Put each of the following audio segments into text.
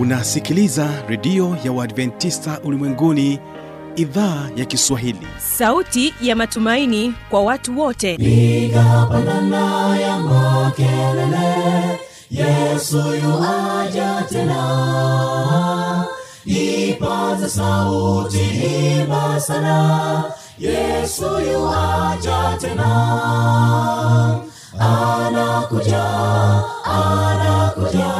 unasikiliza redio ya uadventista ulimwenguni idhaa ya kiswahili. Sauti ya matumaini kwa watu wote. Piga pandana ya makelele yesu yuaja tena. Ipaza sauti imba sana yesu yuaja tena. Anakuja anakuja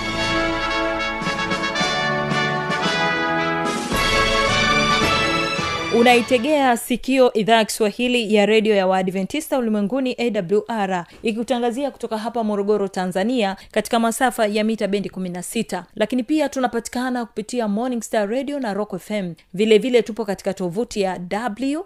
unaitegea sikio idhaa ya kiswahili ya redio ya waadventista ulimwenguni awr ikikutangazia kutoka hapa morogoro tanzania katika masafa ya mita bendi 16 lakini pia tunapatikana kupitia morning star radio na rock fm vilevile vile tupo katika tovuti ya wwwawr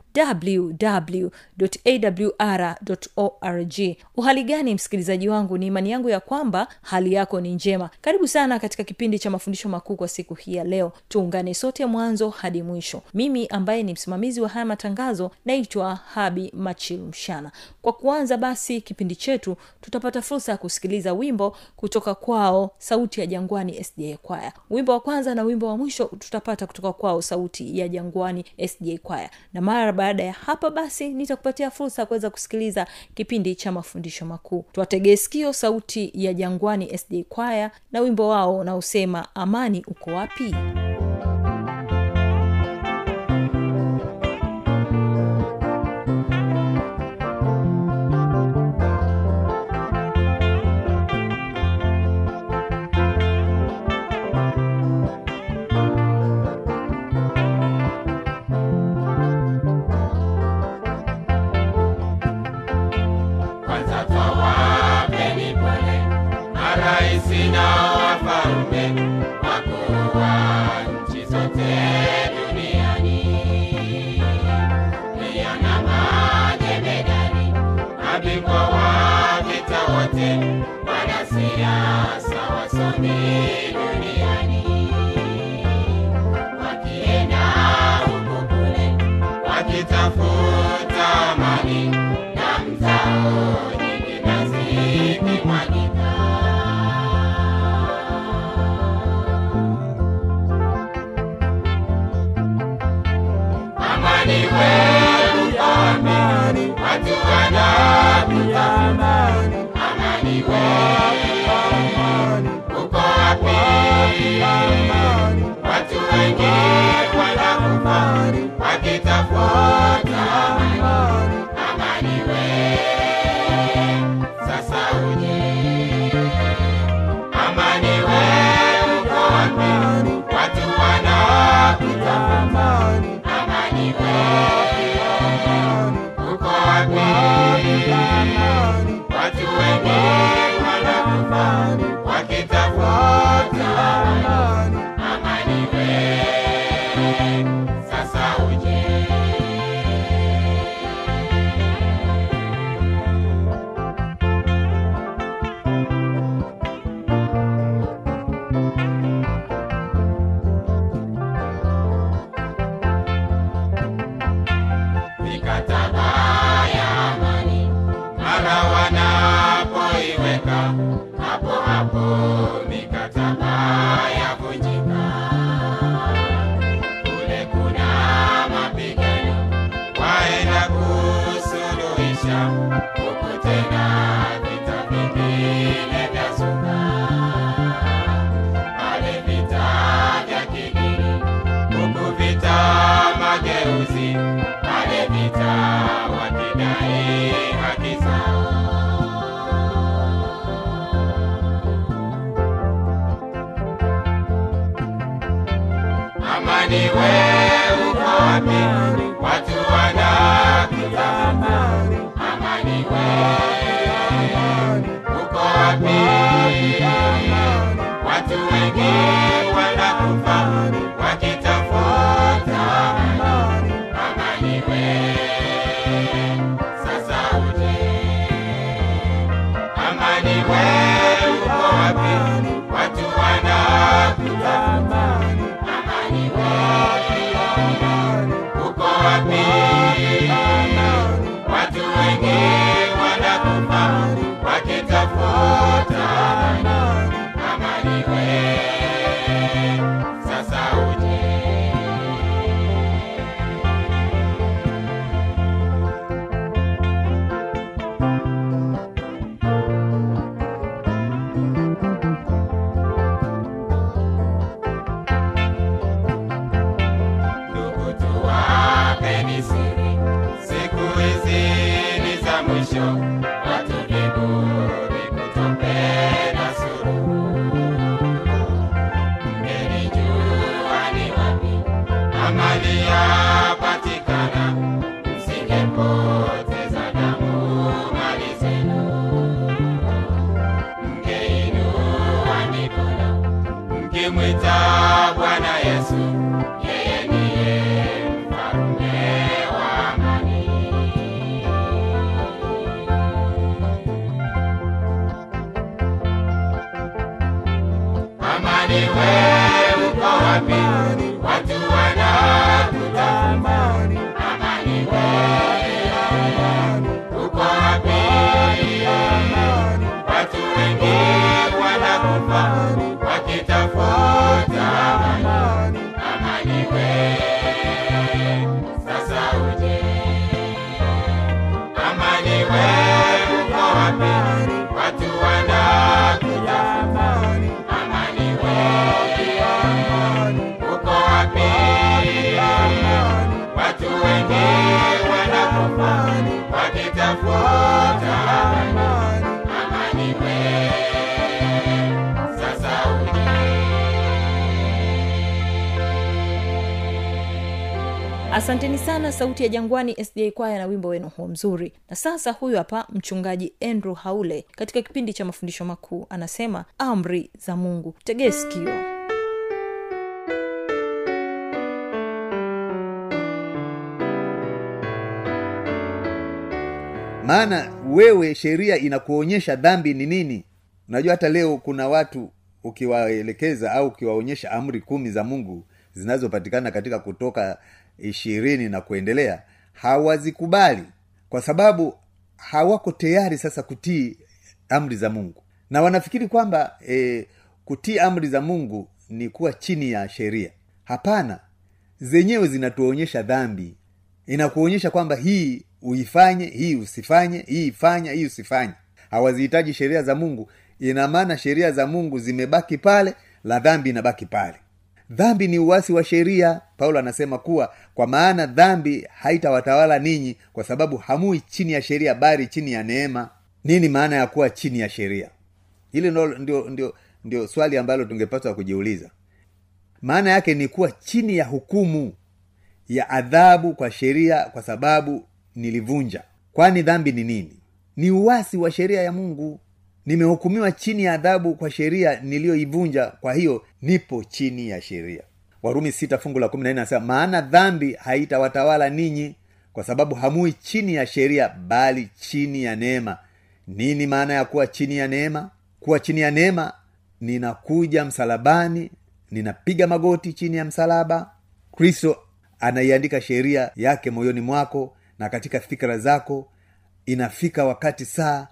org. Uhali gani msikilizaji wangu? Ni imani yangu ya kwamba hali yako ni njema. Karibu sana katika kipindi cha mafundisho makuu kwa siku hii ya leo. Tuungane sote mwanzo hadi mwisho. Mimi ambaye ni msimamizi wa haya matangazo naitwa habi machil mshana kwa kuanza basi kipindi chetu tutapata fursa ya kusikiliza wimbo kutoka kwao sauti ya jangwani sda kwaya. Wimbo wa kwanza na wimbo wa mwisho tutapata kutoka kwao sauti ya jangwani sda kwaya. Na mara baada ya hapa basi nitakupatia fursa ya kuweza kusikiliza kipindi cha mafundisho makuu. Tuwategee sikio sauti ya jangwani sda kwaya na wimbo wao unaosema amani uko wapi Amen. Watu wanakutafuta amani we uko wapi? Watu wengi wanakufa asanteni sana sauti ya jangwani sda kwaya na wimbo wenu huo mzuri. Na sasa huyu hapa mchungaji andrew haule katika kipindi cha mafundisho makuu anasema amri za mungu. Tegee maana wewe sheria inakuonyesha dhambi ni nini? Unajua hata leo kuna watu ukiwaelekeza au ukiwaonyesha amri kumi za mungu zinazopatikana katika kutoka ishirini na kuendelea hawazikubali kwa sababu hawako tayari sasa kutii amri za mungu. Na wanafikiri kwamba e, kutii amri za mungu ni kuwa chini ya sheria. Hapana zenyewe zinatuonyesha dhambi. Inakuonyesha kwamba hii uifanye hii usifanye hii ifanya hii usifanye. Hawazihitaji sheria za mungu. Ina maana sheria za mungu zimebaki pale la dhambi inabaki pale dhambi ni uwasi wa sheria. Paulo anasema kuwa kwa maana dhambi haitawatawala ninyi kwa sababu hamui chini ya sheria bali chini ya neema. Nini maana ya kuwa chini ya sheria? Hili ndio, ndio, ndio, ndio swali ambalo tungepaswa kujiuliza. Maana yake ni kuwa chini ya hukumu ya adhabu kwa sheria kwa sababu nilivunja. Kwani dhambi ni nini? Ni uwasi wa sheria ya mungu nimehukumiwa chini ya adhabu kwa sheria niliyoivunja kwa hiyo nipo chini ya sheria. Warumi sita fungu la kumi na nne anasema maana dhambi haitawatawala ninyi kwa sababu hamui chini ya sheria bali chini ya neema. Nini maana ya kuwa chini ya neema? Kuwa chini ya neema ninakuja msalabani ninapiga magoti chini ya msalaba. Kristo anaiandika sheria yake moyoni mwako na katika fikira zako inafika wakati saa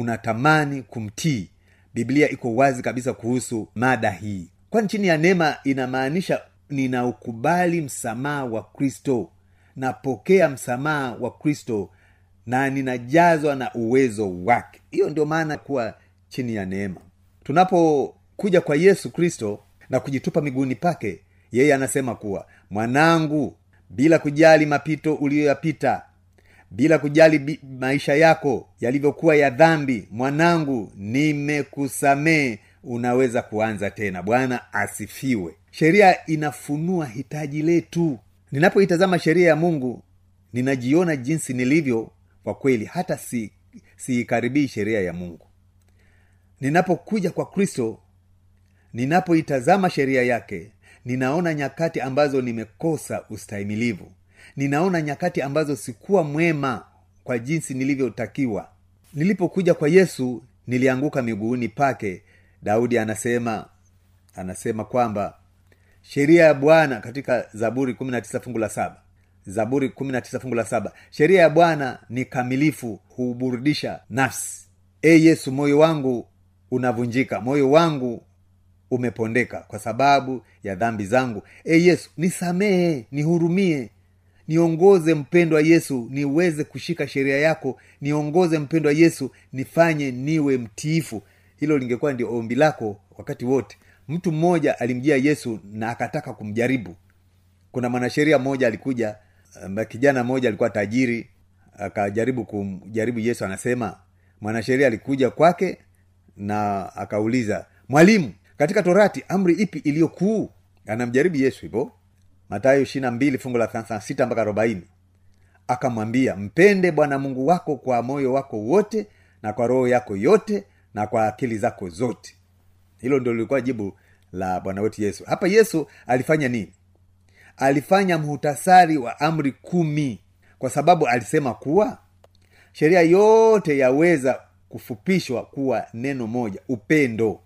unatamani kumtii. Biblia iko wazi kabisa kuhusu mada hii. Kwani chini ya neema inamaanisha ninaukubali msamaha wa kristo napokea msamaha wa kristo na ninajazwa na uwezo wake. Hiyo ndio maana kuwa chini ya neema. Tunapokuja kwa yesu kristo na kujitupa miguuni pake yeye anasema kuwa mwanangu bila kujali mapito uliyoyapita bila kujali maisha yako yalivyokuwa ya dhambi mwanangu nimekusamee unaweza kuanza tena. Bwana asifiwe. Sheria inafunua hitaji letu. Ninapoitazama sheria ya mungu ninajiona jinsi nilivyo. Kwa kweli hata si siikaribii sheria ya mungu. Ninapokuja kwa kristo ninapoitazama sheria yake ninaona nyakati ambazo nimekosa ustahimilivu ninaona nyakati ambazo sikuwa mwema kwa jinsi nilivyotakiwa. Nilipokuja kwa yesu nilianguka miguuni pake. Daudi anasema anasema kwamba sheria ya bwana katika zaburi 19 fungu la saba. Zaburi 19 fungu la saba. Sheria ya bwana ni kamilifu huburudisha nafsi. E yesu moyo wangu unavunjika moyo wangu umepondeka kwa sababu ya dhambi zangu. E yesu nisamehe nihurumie niongoze mpendwa yesu niweze kushika sheria yako. Niongoze mpendwa yesu nifanye niwe mtiifu. Hilo lingekuwa ndio ombi lako wakati wote. Mtu mmoja alimjia yesu na akataka kumjaribu. Kuna mwanasheria mmoja alikuja um, kijana mmoja alikuwa tajiri akajaribu kumjaribu yesu anasema mwanasheria alikuja kwake na akauliza mwalimu katika torati amri ipi iliyo kuu anamjaribu yesu hivyo matayo ishirina fungu la thelathini sita mpaka akamwambia mpende bwana mungu wako kwa moyo wako wote na kwa roho yako yote na kwa akili zako zote. Hilo ndio lilikuwa jibu la bwana wetu yesu. Hapa yesu alifanya nini? Alifanya mhutasari wa amri kumi. Kwa sababu alisema kuwa sheria yote yaweza kufupishwa kuwa neno moja upendo.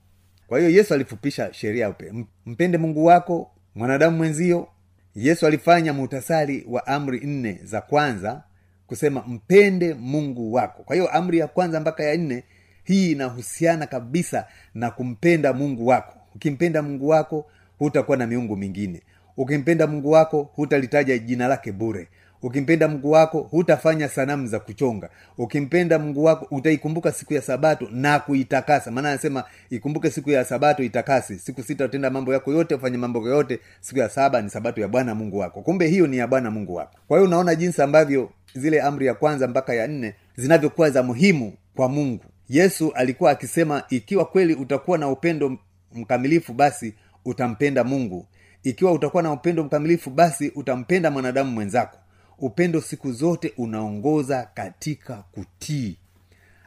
Kwa hiyo yesu alifupisha sheria ya upendo. Mpende mungu wako mwanadamu mwenzio yesu alifanya muhtasari wa amri nne za kwanza kusema mpende mungu wako. Kwa hiyo amri ya kwanza mpaka ya nne hii inahusiana kabisa na kumpenda mungu wako. Ukimpenda mungu wako hutakuwa na miungu mingine. Ukimpenda mungu wako hutalitaja jina lake bure ukimpenda mungu wako hutafanya sanamu za kuchonga. Ukimpenda mungu wako utaikumbuka siku ya sabato na kuitakasa. Maana anasema ikumbuke siku ya sabato itakase siku sita utenda mambo yako yote ufanye mambo yote. Siku ya saba ni sabato ya bwana mungu wako. Kumbe hiyo ni ya bwana mungu wako. Kwa hiyo unaona jinsi ambavyo zile amri ya kwanza mpaka ya nne zinavyokuwa za muhimu kwa mungu. Yesu alikuwa akisema ikiwa kweli utakuwa na upendo mkamilifu basi utampenda mungu. Ikiwa utakuwa na upendo mkamilifu basi utampenda mwanadamu mwenzako upendo siku zote unaongoza katika kutii.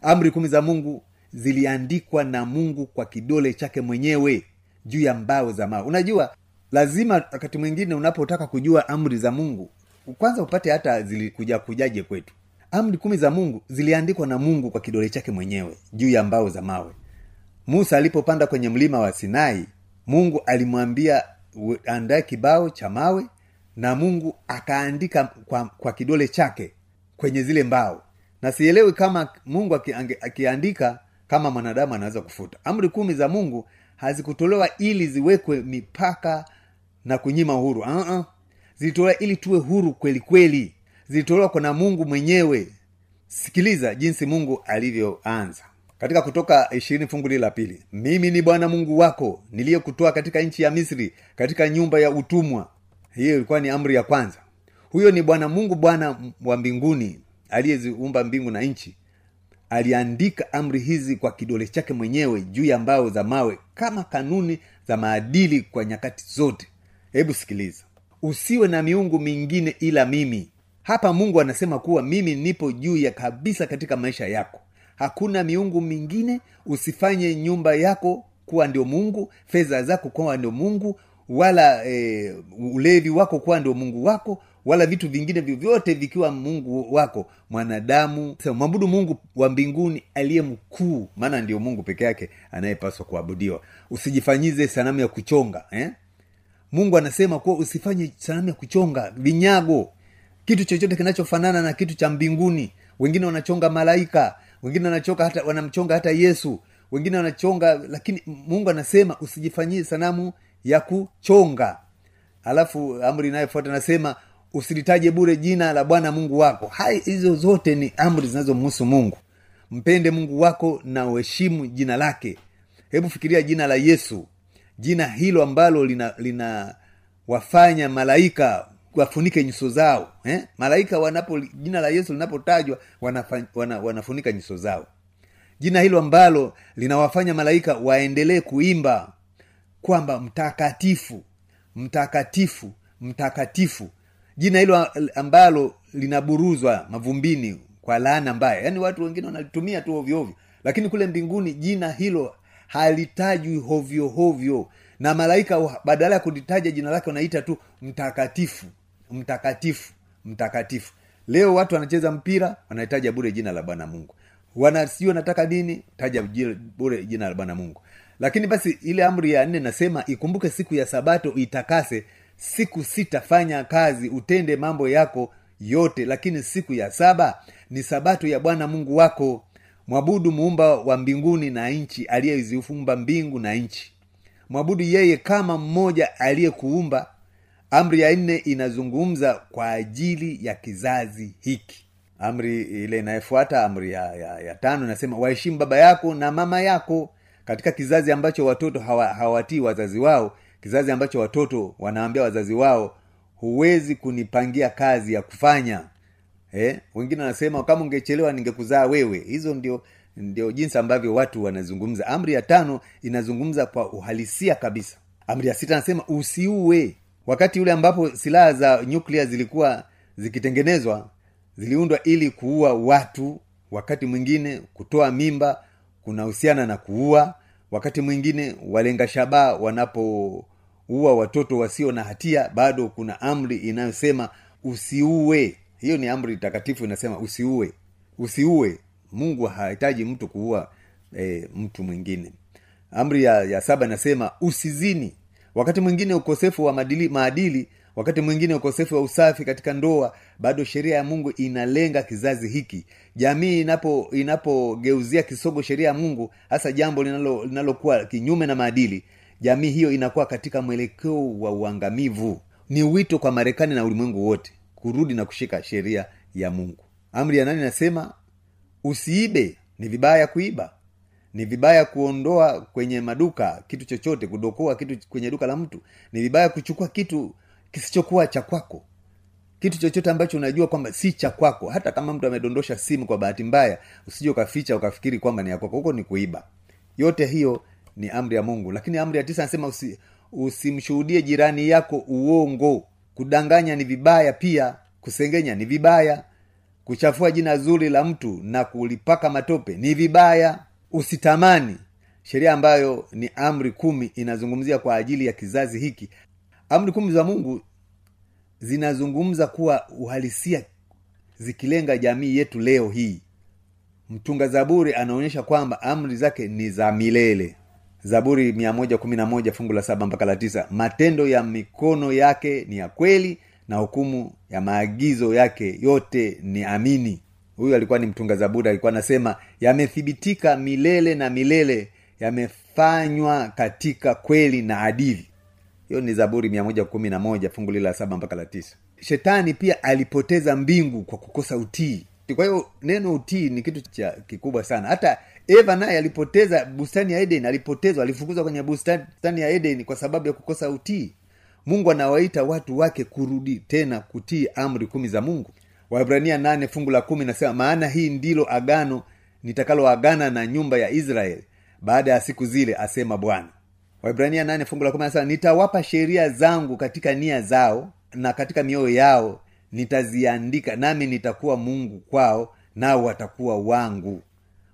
Amri kumi za mungu ziliandikwa na mungu kwa kidole chake mwenyewe juu ya mbao za mawe. Unajua lazima wakati mwingine unapotaka kujua amri za mungu kwanza upate hata zilikuja kujaje kwetu. Amri kumi za mungu ziliandikwa na mungu kwa kidole chake mwenyewe juu ya mbao za mawe. Musa alipopanda kwenye mlima wa sinai mungu alimwambia andae kibao cha mawe na mungu akaandika kwa, kwa kidole chake kwenye zile mbao. Na sielewi kama mungu akiandika kama mwanadamu anaweza kufuta. Amri kumi za mungu hazikutolewa ili ziwekwe mipaka na kunyima uhuru. Uh-uh. zilitolewa ili tuwe huru kweli kweli. Zilitolewa kuna mungu mwenyewe. Sikiliza jinsi mungu alivyoanza. Katika kutoka ishirini fungu la pili mimi ni bwana mungu wako niliyekutoa katika nchi ya misri katika nyumba ya utumwa hiyo ilikuwa ni amri ya kwanza. Huyo ni bwana mungu bwana wa mbinguni aliyeziumba mbingu na nchi. Aliandika amri hizi kwa kidole chake mwenyewe juu ya mbao za mawe kama kanuni za maadili kwa nyakati zote. Hebu sikiliza. Usiwe na miungu mingine ila mimi. Hapa mungu anasema kuwa mimi nipo juu ya kabisa katika maisha yako. Hakuna miungu mingine. Usifanye nyumba yako kuwa ndio mungu fedha zako kuwa ndio mungu wala e, ulevi wako kuwa ndio mungu wako wala vitu vingine vyovyote vikiwa mungu wako. Mwanadamu mwabudu mungu wa mbinguni aliye mkuu maana ndio mungu peke yake anayepaswa kuabudiwa. Usijifanyize sanamu ya kuchonga eh? mungu anasema kuwa usifanye sanamu ya kuchonga vinyago. Kitu chochote kinachofanana na kitu cha mbinguni. Wengine wanachonga malaika wengine wanachonga hata wanamchonga hata yesu. Wengine wanachonga lakini mungu anasema usijifanyie sanamu ya kuchonga. Alafu amri inayofuata nasema usilitaje bure jina la bwana mungu wako. Hai hizo zote ni amri zinazomhusu mungu. Mpende mungu wako na uheshimu jina lake. Hebu fikiria jina la yesu. Jina hilo ambalo lina linawafanya malaika wafunike nyuso zao eh? malaika wanapo jina la yesu linapotajwa wana, wanafunika nyuso zao. Jina hilo ambalo linawafanya malaika waendelee kuimba kwamba mtakatifu mtakatifu mtakatifu. Jina hilo ambalo linaburuzwa mavumbini kwa laana mbaya yaani watu wengine wanalitumia tu ovyoovyo lakini kule mbinguni jina hilo halitajwi hovyo hovyo. Na malaika badala ya kulitaja jina lake wanaita tu mtakatifu mtakatifu mtakatifu. Leo watu wanacheza mpira wanataja bure jina la bwana mungu. Wana wanataka nini taja bure jina la bwana mungu lakini basi ile amri ya nne nasema ikumbuke siku ya sabato itakase siku sita fanya kazi utende mambo yako yote. Lakini siku ya saba ni sabato ya bwana mungu wako mwabudu muumba wa mbinguni na nchi aliyeziumba mbingu na nchi. Mwabudu yeye kama mmoja aliyekuumba. Amri ya nne inazungumza kwa ajili ya kizazi hiki. Amri ile inayofuata amri ya, ya, ya tano inasema waheshimu baba yako na mama yako katika kizazi ambacho watoto hawa, hawatii wazazi wao kizazi ambacho watoto wanaambia wazazi wao huwezi kunipangia kazi ya kufanya. Eh? wengine wanasema kama ungechelewa ningekuzaa wewe. Hizo ndio ndio jinsi ambavyo watu wanazungumza. Amri ya tano inazungumza kwa uhalisia kabisa. Amri ya sita anasema usiue. Wakati ule ambapo silaha za nyuklia zilikuwa zikitengenezwa ziliundwa ili kuua watu wakati mwingine kutoa mimba kunahusiana na kuua. Wakati mwingine walenga shabaha wanapoua watoto wasio na hatia bado kuna amri inayosema usiue. Hiyo ni amri takatifu inasema usiue. Usiue. Mungu hahitaji mtu kuua e, mtu mwingine. Amri ya, ya saba inasema usizini. Wakati mwingine ukosefu wa maadili wakati mwingine ukosefu wa usafi katika ndoa bado sheria ya mungu inalenga kizazi hiki. Jamii inapo inapogeuzia kisogo sheria ya mungu hasa jambo linalo- linalokuwa kinyume na maadili jamii hiyo inakuwa katika mwelekeo wa uangamivu. Ni wito kwa marekani na ulimwengu wote kurudi na kushika sheria ya mungu. Amri ya nane inasema usiibe ni vibaya kuiba. Ni vibaya kuondoa kwenye maduka kitu chochote kudokoa kitu kwenye duka la mtu. Ni vibaya kuchukua kitu kisichokuwa cha kwako. Kitu chochote ambacho unajua kwamba si cha kwako hata kama mtu amedondosha simu kwa bahati mbaya usije ukaficha ukafikiri kwamba ni ya kwako. Huko ni kuiba. Yote hiyo ni amri ya mungu. Lakini amri ya tisa anasema usi, usimshuhudie jirani yako uongo. Kudanganya ni vibaya pia. Kusengenya ni vibaya. Kuchafua jina zuri la mtu na kulipaka matope ni vibaya. Usitamani. Sheria ambayo ni amri kumi inazungumzia kwa ajili ya kizazi hiki amri kumi za mungu zinazungumza kuwa uhalisia zikilenga jamii yetu leo hii. Mtunga zaburi anaonyesha kwamba amri zake ni za milele. Zaburi 111 fungu la saba mpaka la tisa. Matendo ya mikono yake ni ya kweli na hukumu ya maagizo yake yote ni amini. Huyu alikuwa ni mtunga zaburi alikuwa anasema yamethibitika milele na milele yamefanywa katika kweli na adili hiyo ni zaburi 111 fungu lile la saba mpaka la tisa. Shetani pia alipoteza mbingu kwa kukosa utii. Kwa hiyo neno utii ni kitu cha kikubwa sana. Hata eva naye alipoteza bustani ya eden alipotezwa alifukuzwa kwenye bustani ya eden kwa sababu ya kukosa utii. Mungu anawaita watu wake kurudi tena kutii amri kumi za mungu. Waibrania nane fungu la kumi nasema maana hii ndilo agano nitakaloagana na nyumba ya israeli baada ya siku zile asema bwana waibrania nane fungu la kumi nasema nitawapa sheria zangu katika nia zao na katika mioyo yao nitaziandika nami nitakuwa mungu kwao nao watakuwa wangu.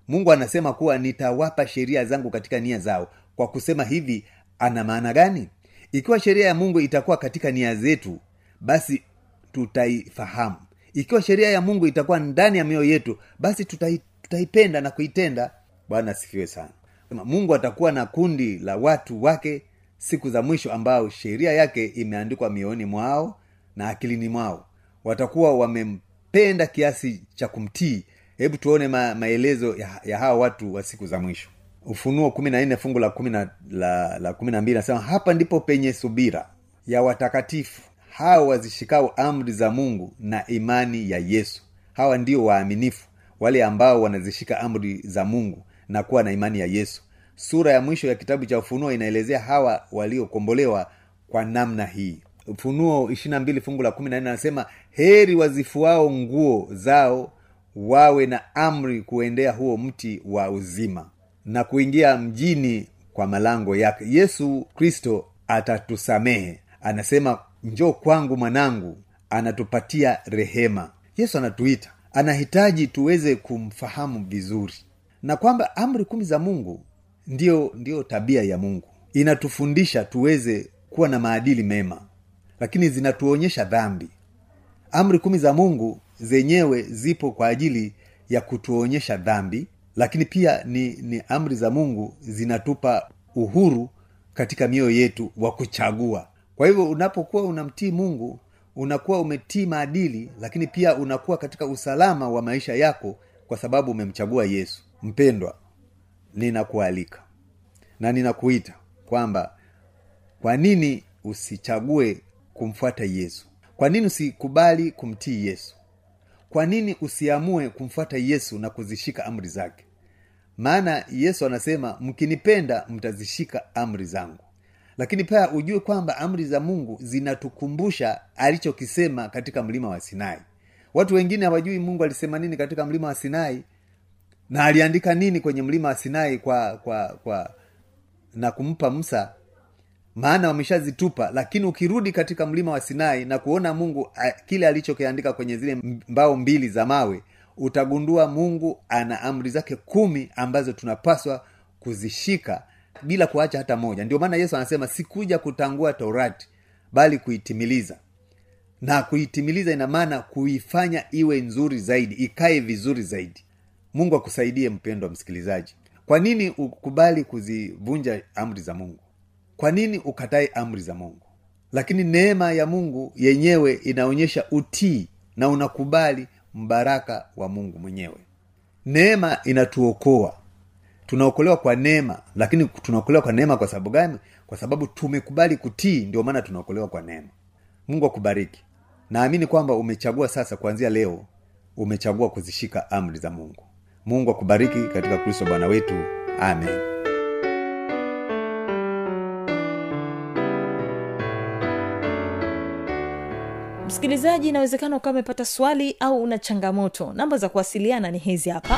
Mungu anasema kuwa nitawapa sheria zangu katika nia zao. Kwa kusema hivi ana maana gani? Ikiwa sheria ya mungu itakuwa katika nia zetu basi tutaifahamu. Ikiwa sheria ya mungu itakuwa ndani ya mioyo yetu basi tutai, tutaipenda na kuitenda. Bwana asifiwe sana mungu atakuwa na kundi la watu wake siku za mwisho ambao sheria yake imeandikwa mioyoni mwao na akilini mwao. Watakuwa wamempenda kiasi cha kumtii. Hebu tuone ma, maelezo ya, ya hawa watu wa siku za mwisho. Ufunuo kumi na fungu la kumi la, la kumi hapa ndipo penye subira ya watakatifu. Hawa wazishikao amri za mungu na imani ya yesu. Hawa ndio waaminifu wale ambao wanazishika amri za mungu na kuwa na imani ya yesu. Sura ya mwisho ya kitabu cha ufunuo inaelezea hawa waliokombolewa kwa namna hii. Ufunuo ishirina mbili fungu la kumi na nne anasema heri wazifuao nguo zao wawe na amri kuendea huo mti wa uzima na kuingia mjini kwa malango yake. Yesu kristo atatusamehe. Anasema njoo kwangu mwanangu anatupatia rehema. Yesu anatuita. Anahitaji tuweze kumfahamu vizuri na kwamba amri kumi za mungu ndiyo ndiyo tabia ya mungu. Inatufundisha tuweze kuwa na maadili mema lakini zinatuonyesha dhambi. Amri kumi za mungu zenyewe zipo kwa ajili ya kutuonyesha dhambi lakini pia ni, ni amri za mungu zinatupa uhuru katika mioyo yetu wa kuchagua. Kwa hivyo unapokuwa unamtii mungu unakuwa umetii maadili lakini pia unakuwa katika usalama wa maisha yako kwa sababu umemchagua yesu mpendwa ninakualika na ninakuita kwamba kwa nini usichague kumfuata yesu? Kwa nini usikubali kumtii yesu? Kwa nini usiamue kumfuata yesu na kuzishika amri zake? Maana yesu anasema mkinipenda mtazishika amri zangu. Lakini pia ujue kwamba amri za mungu zinatukumbusha alichokisema katika mlima wa sinai. Watu wengine hawajui mungu alisema nini katika mlima wa sinai na aliandika nini kwenye mlima wa sinai kwa kwa kwa na kumpa musa? Maana wameshazitupa lakini ukirudi katika mlima wa sinai na kuona mungu a, kile alichokiandika kwenye zile mbao mbili za mawe utagundua mungu ana amri zake kumi ambazo tunapaswa kuzishika bila kuacha hata moja. Ndio maana yesu anasema sikuja kutangua torati bali kuitimiliza. Na kuitimiliza ina maana kuifanya iwe nzuri zaidi ikae vizuri zaidi mungu akusaidie mpendo wa msikilizaji. Kwa nini ukubali kuzivunja amri za mungu? Kwa nini ukatae amri za mungu? Lakini neema ya mungu yenyewe inaonyesha utii na unakubali mbaraka wa mungu mwenyewe. Neema inatuokoa. Tunaokolewa kwa neema lakini tunaokolewa kwa neema kwa sababu gani? Kwa sababu tumekubali kutii ndio maana tunaokolewa kwa neema. Mungu akubariki. Naamini kwamba umechagua sasa kuanzia leo umechagua kuzishika amri za mungu mungu akubariki katika kristo bwana wetu. Amen. Msikilizaji inawezekana ukawa umepata swali au una changamoto. Namba za kuwasiliana ni hizi hapa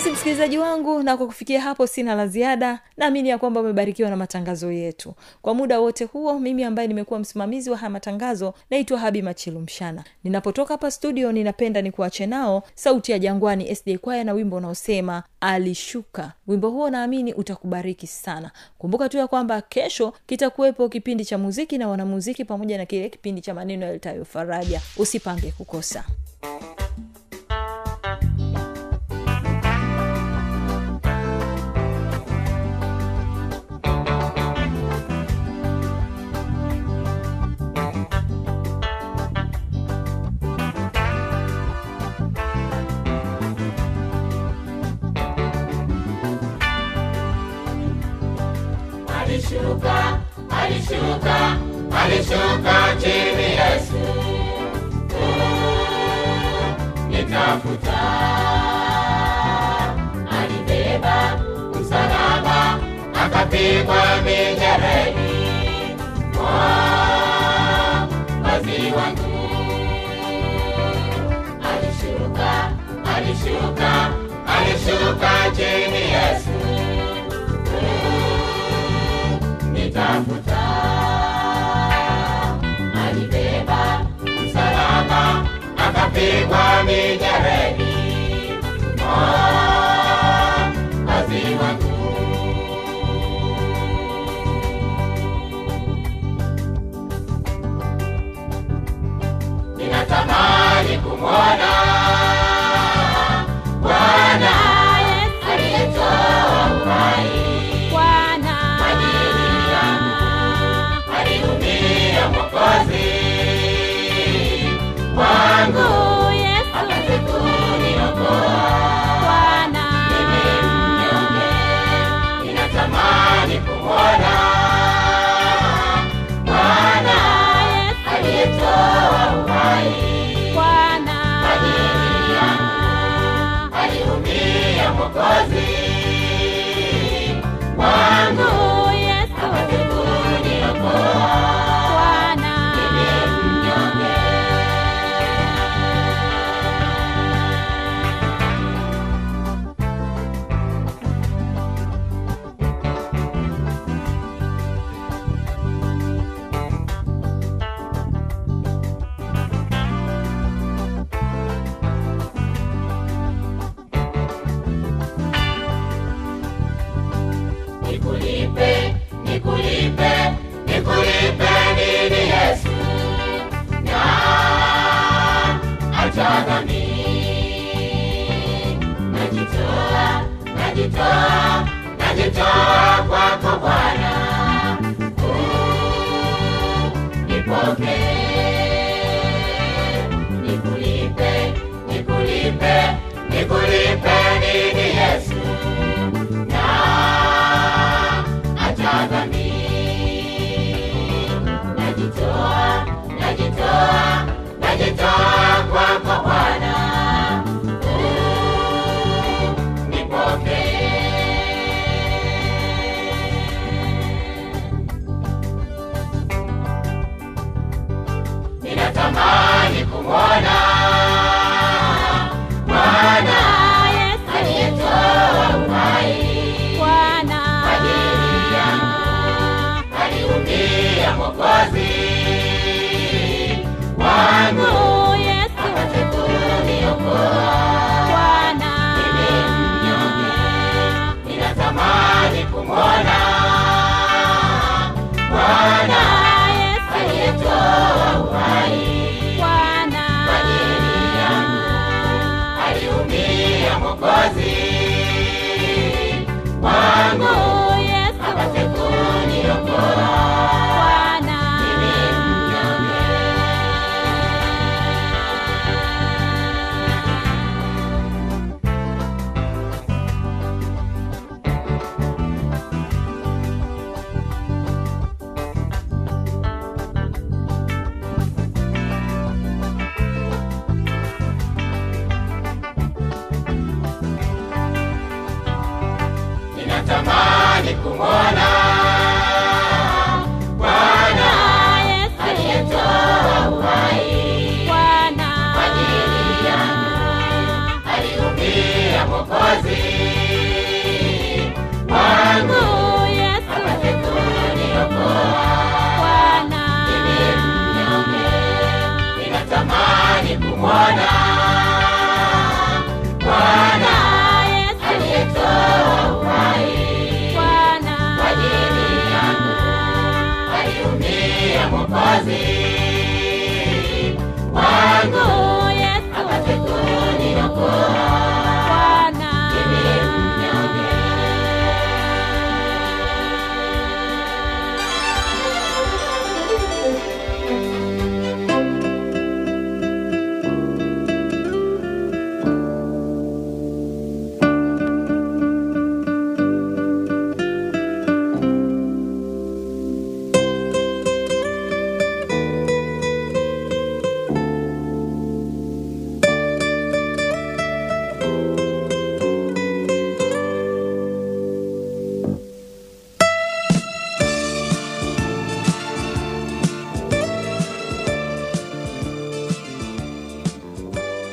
basi msikilizaji wangu na kwa kufikia hapo sina la ziada naamini ya kwamba umebarikiwa na matangazo yetu. Kwa muda wote huo mimi ambaye nimekuwa msimamizi wa haya matangazo naitwa habi machilu mshana. Ninapotoka hapa studio ninapenda nikuache nao sauti ya jangwani sd kwaya na wimbo unaosema alishuka. Wimbo huo naamini utakubariki sana. Kumbuka tu ya kwamba kesho kitakuwepo kipindi cha muziki na wanamuziki pamoja na kile kipindi cha maneno yalitayo faraja. Usipange kukosa alishuka alishuka alishuka chini yesu. Nitafuta. Alibeba msalaba akapigwa mijeredi wazi wangu alishuka alishuka alishuka chini yesu akapigwa mijeredi maziwa wangu ninatamani kumwona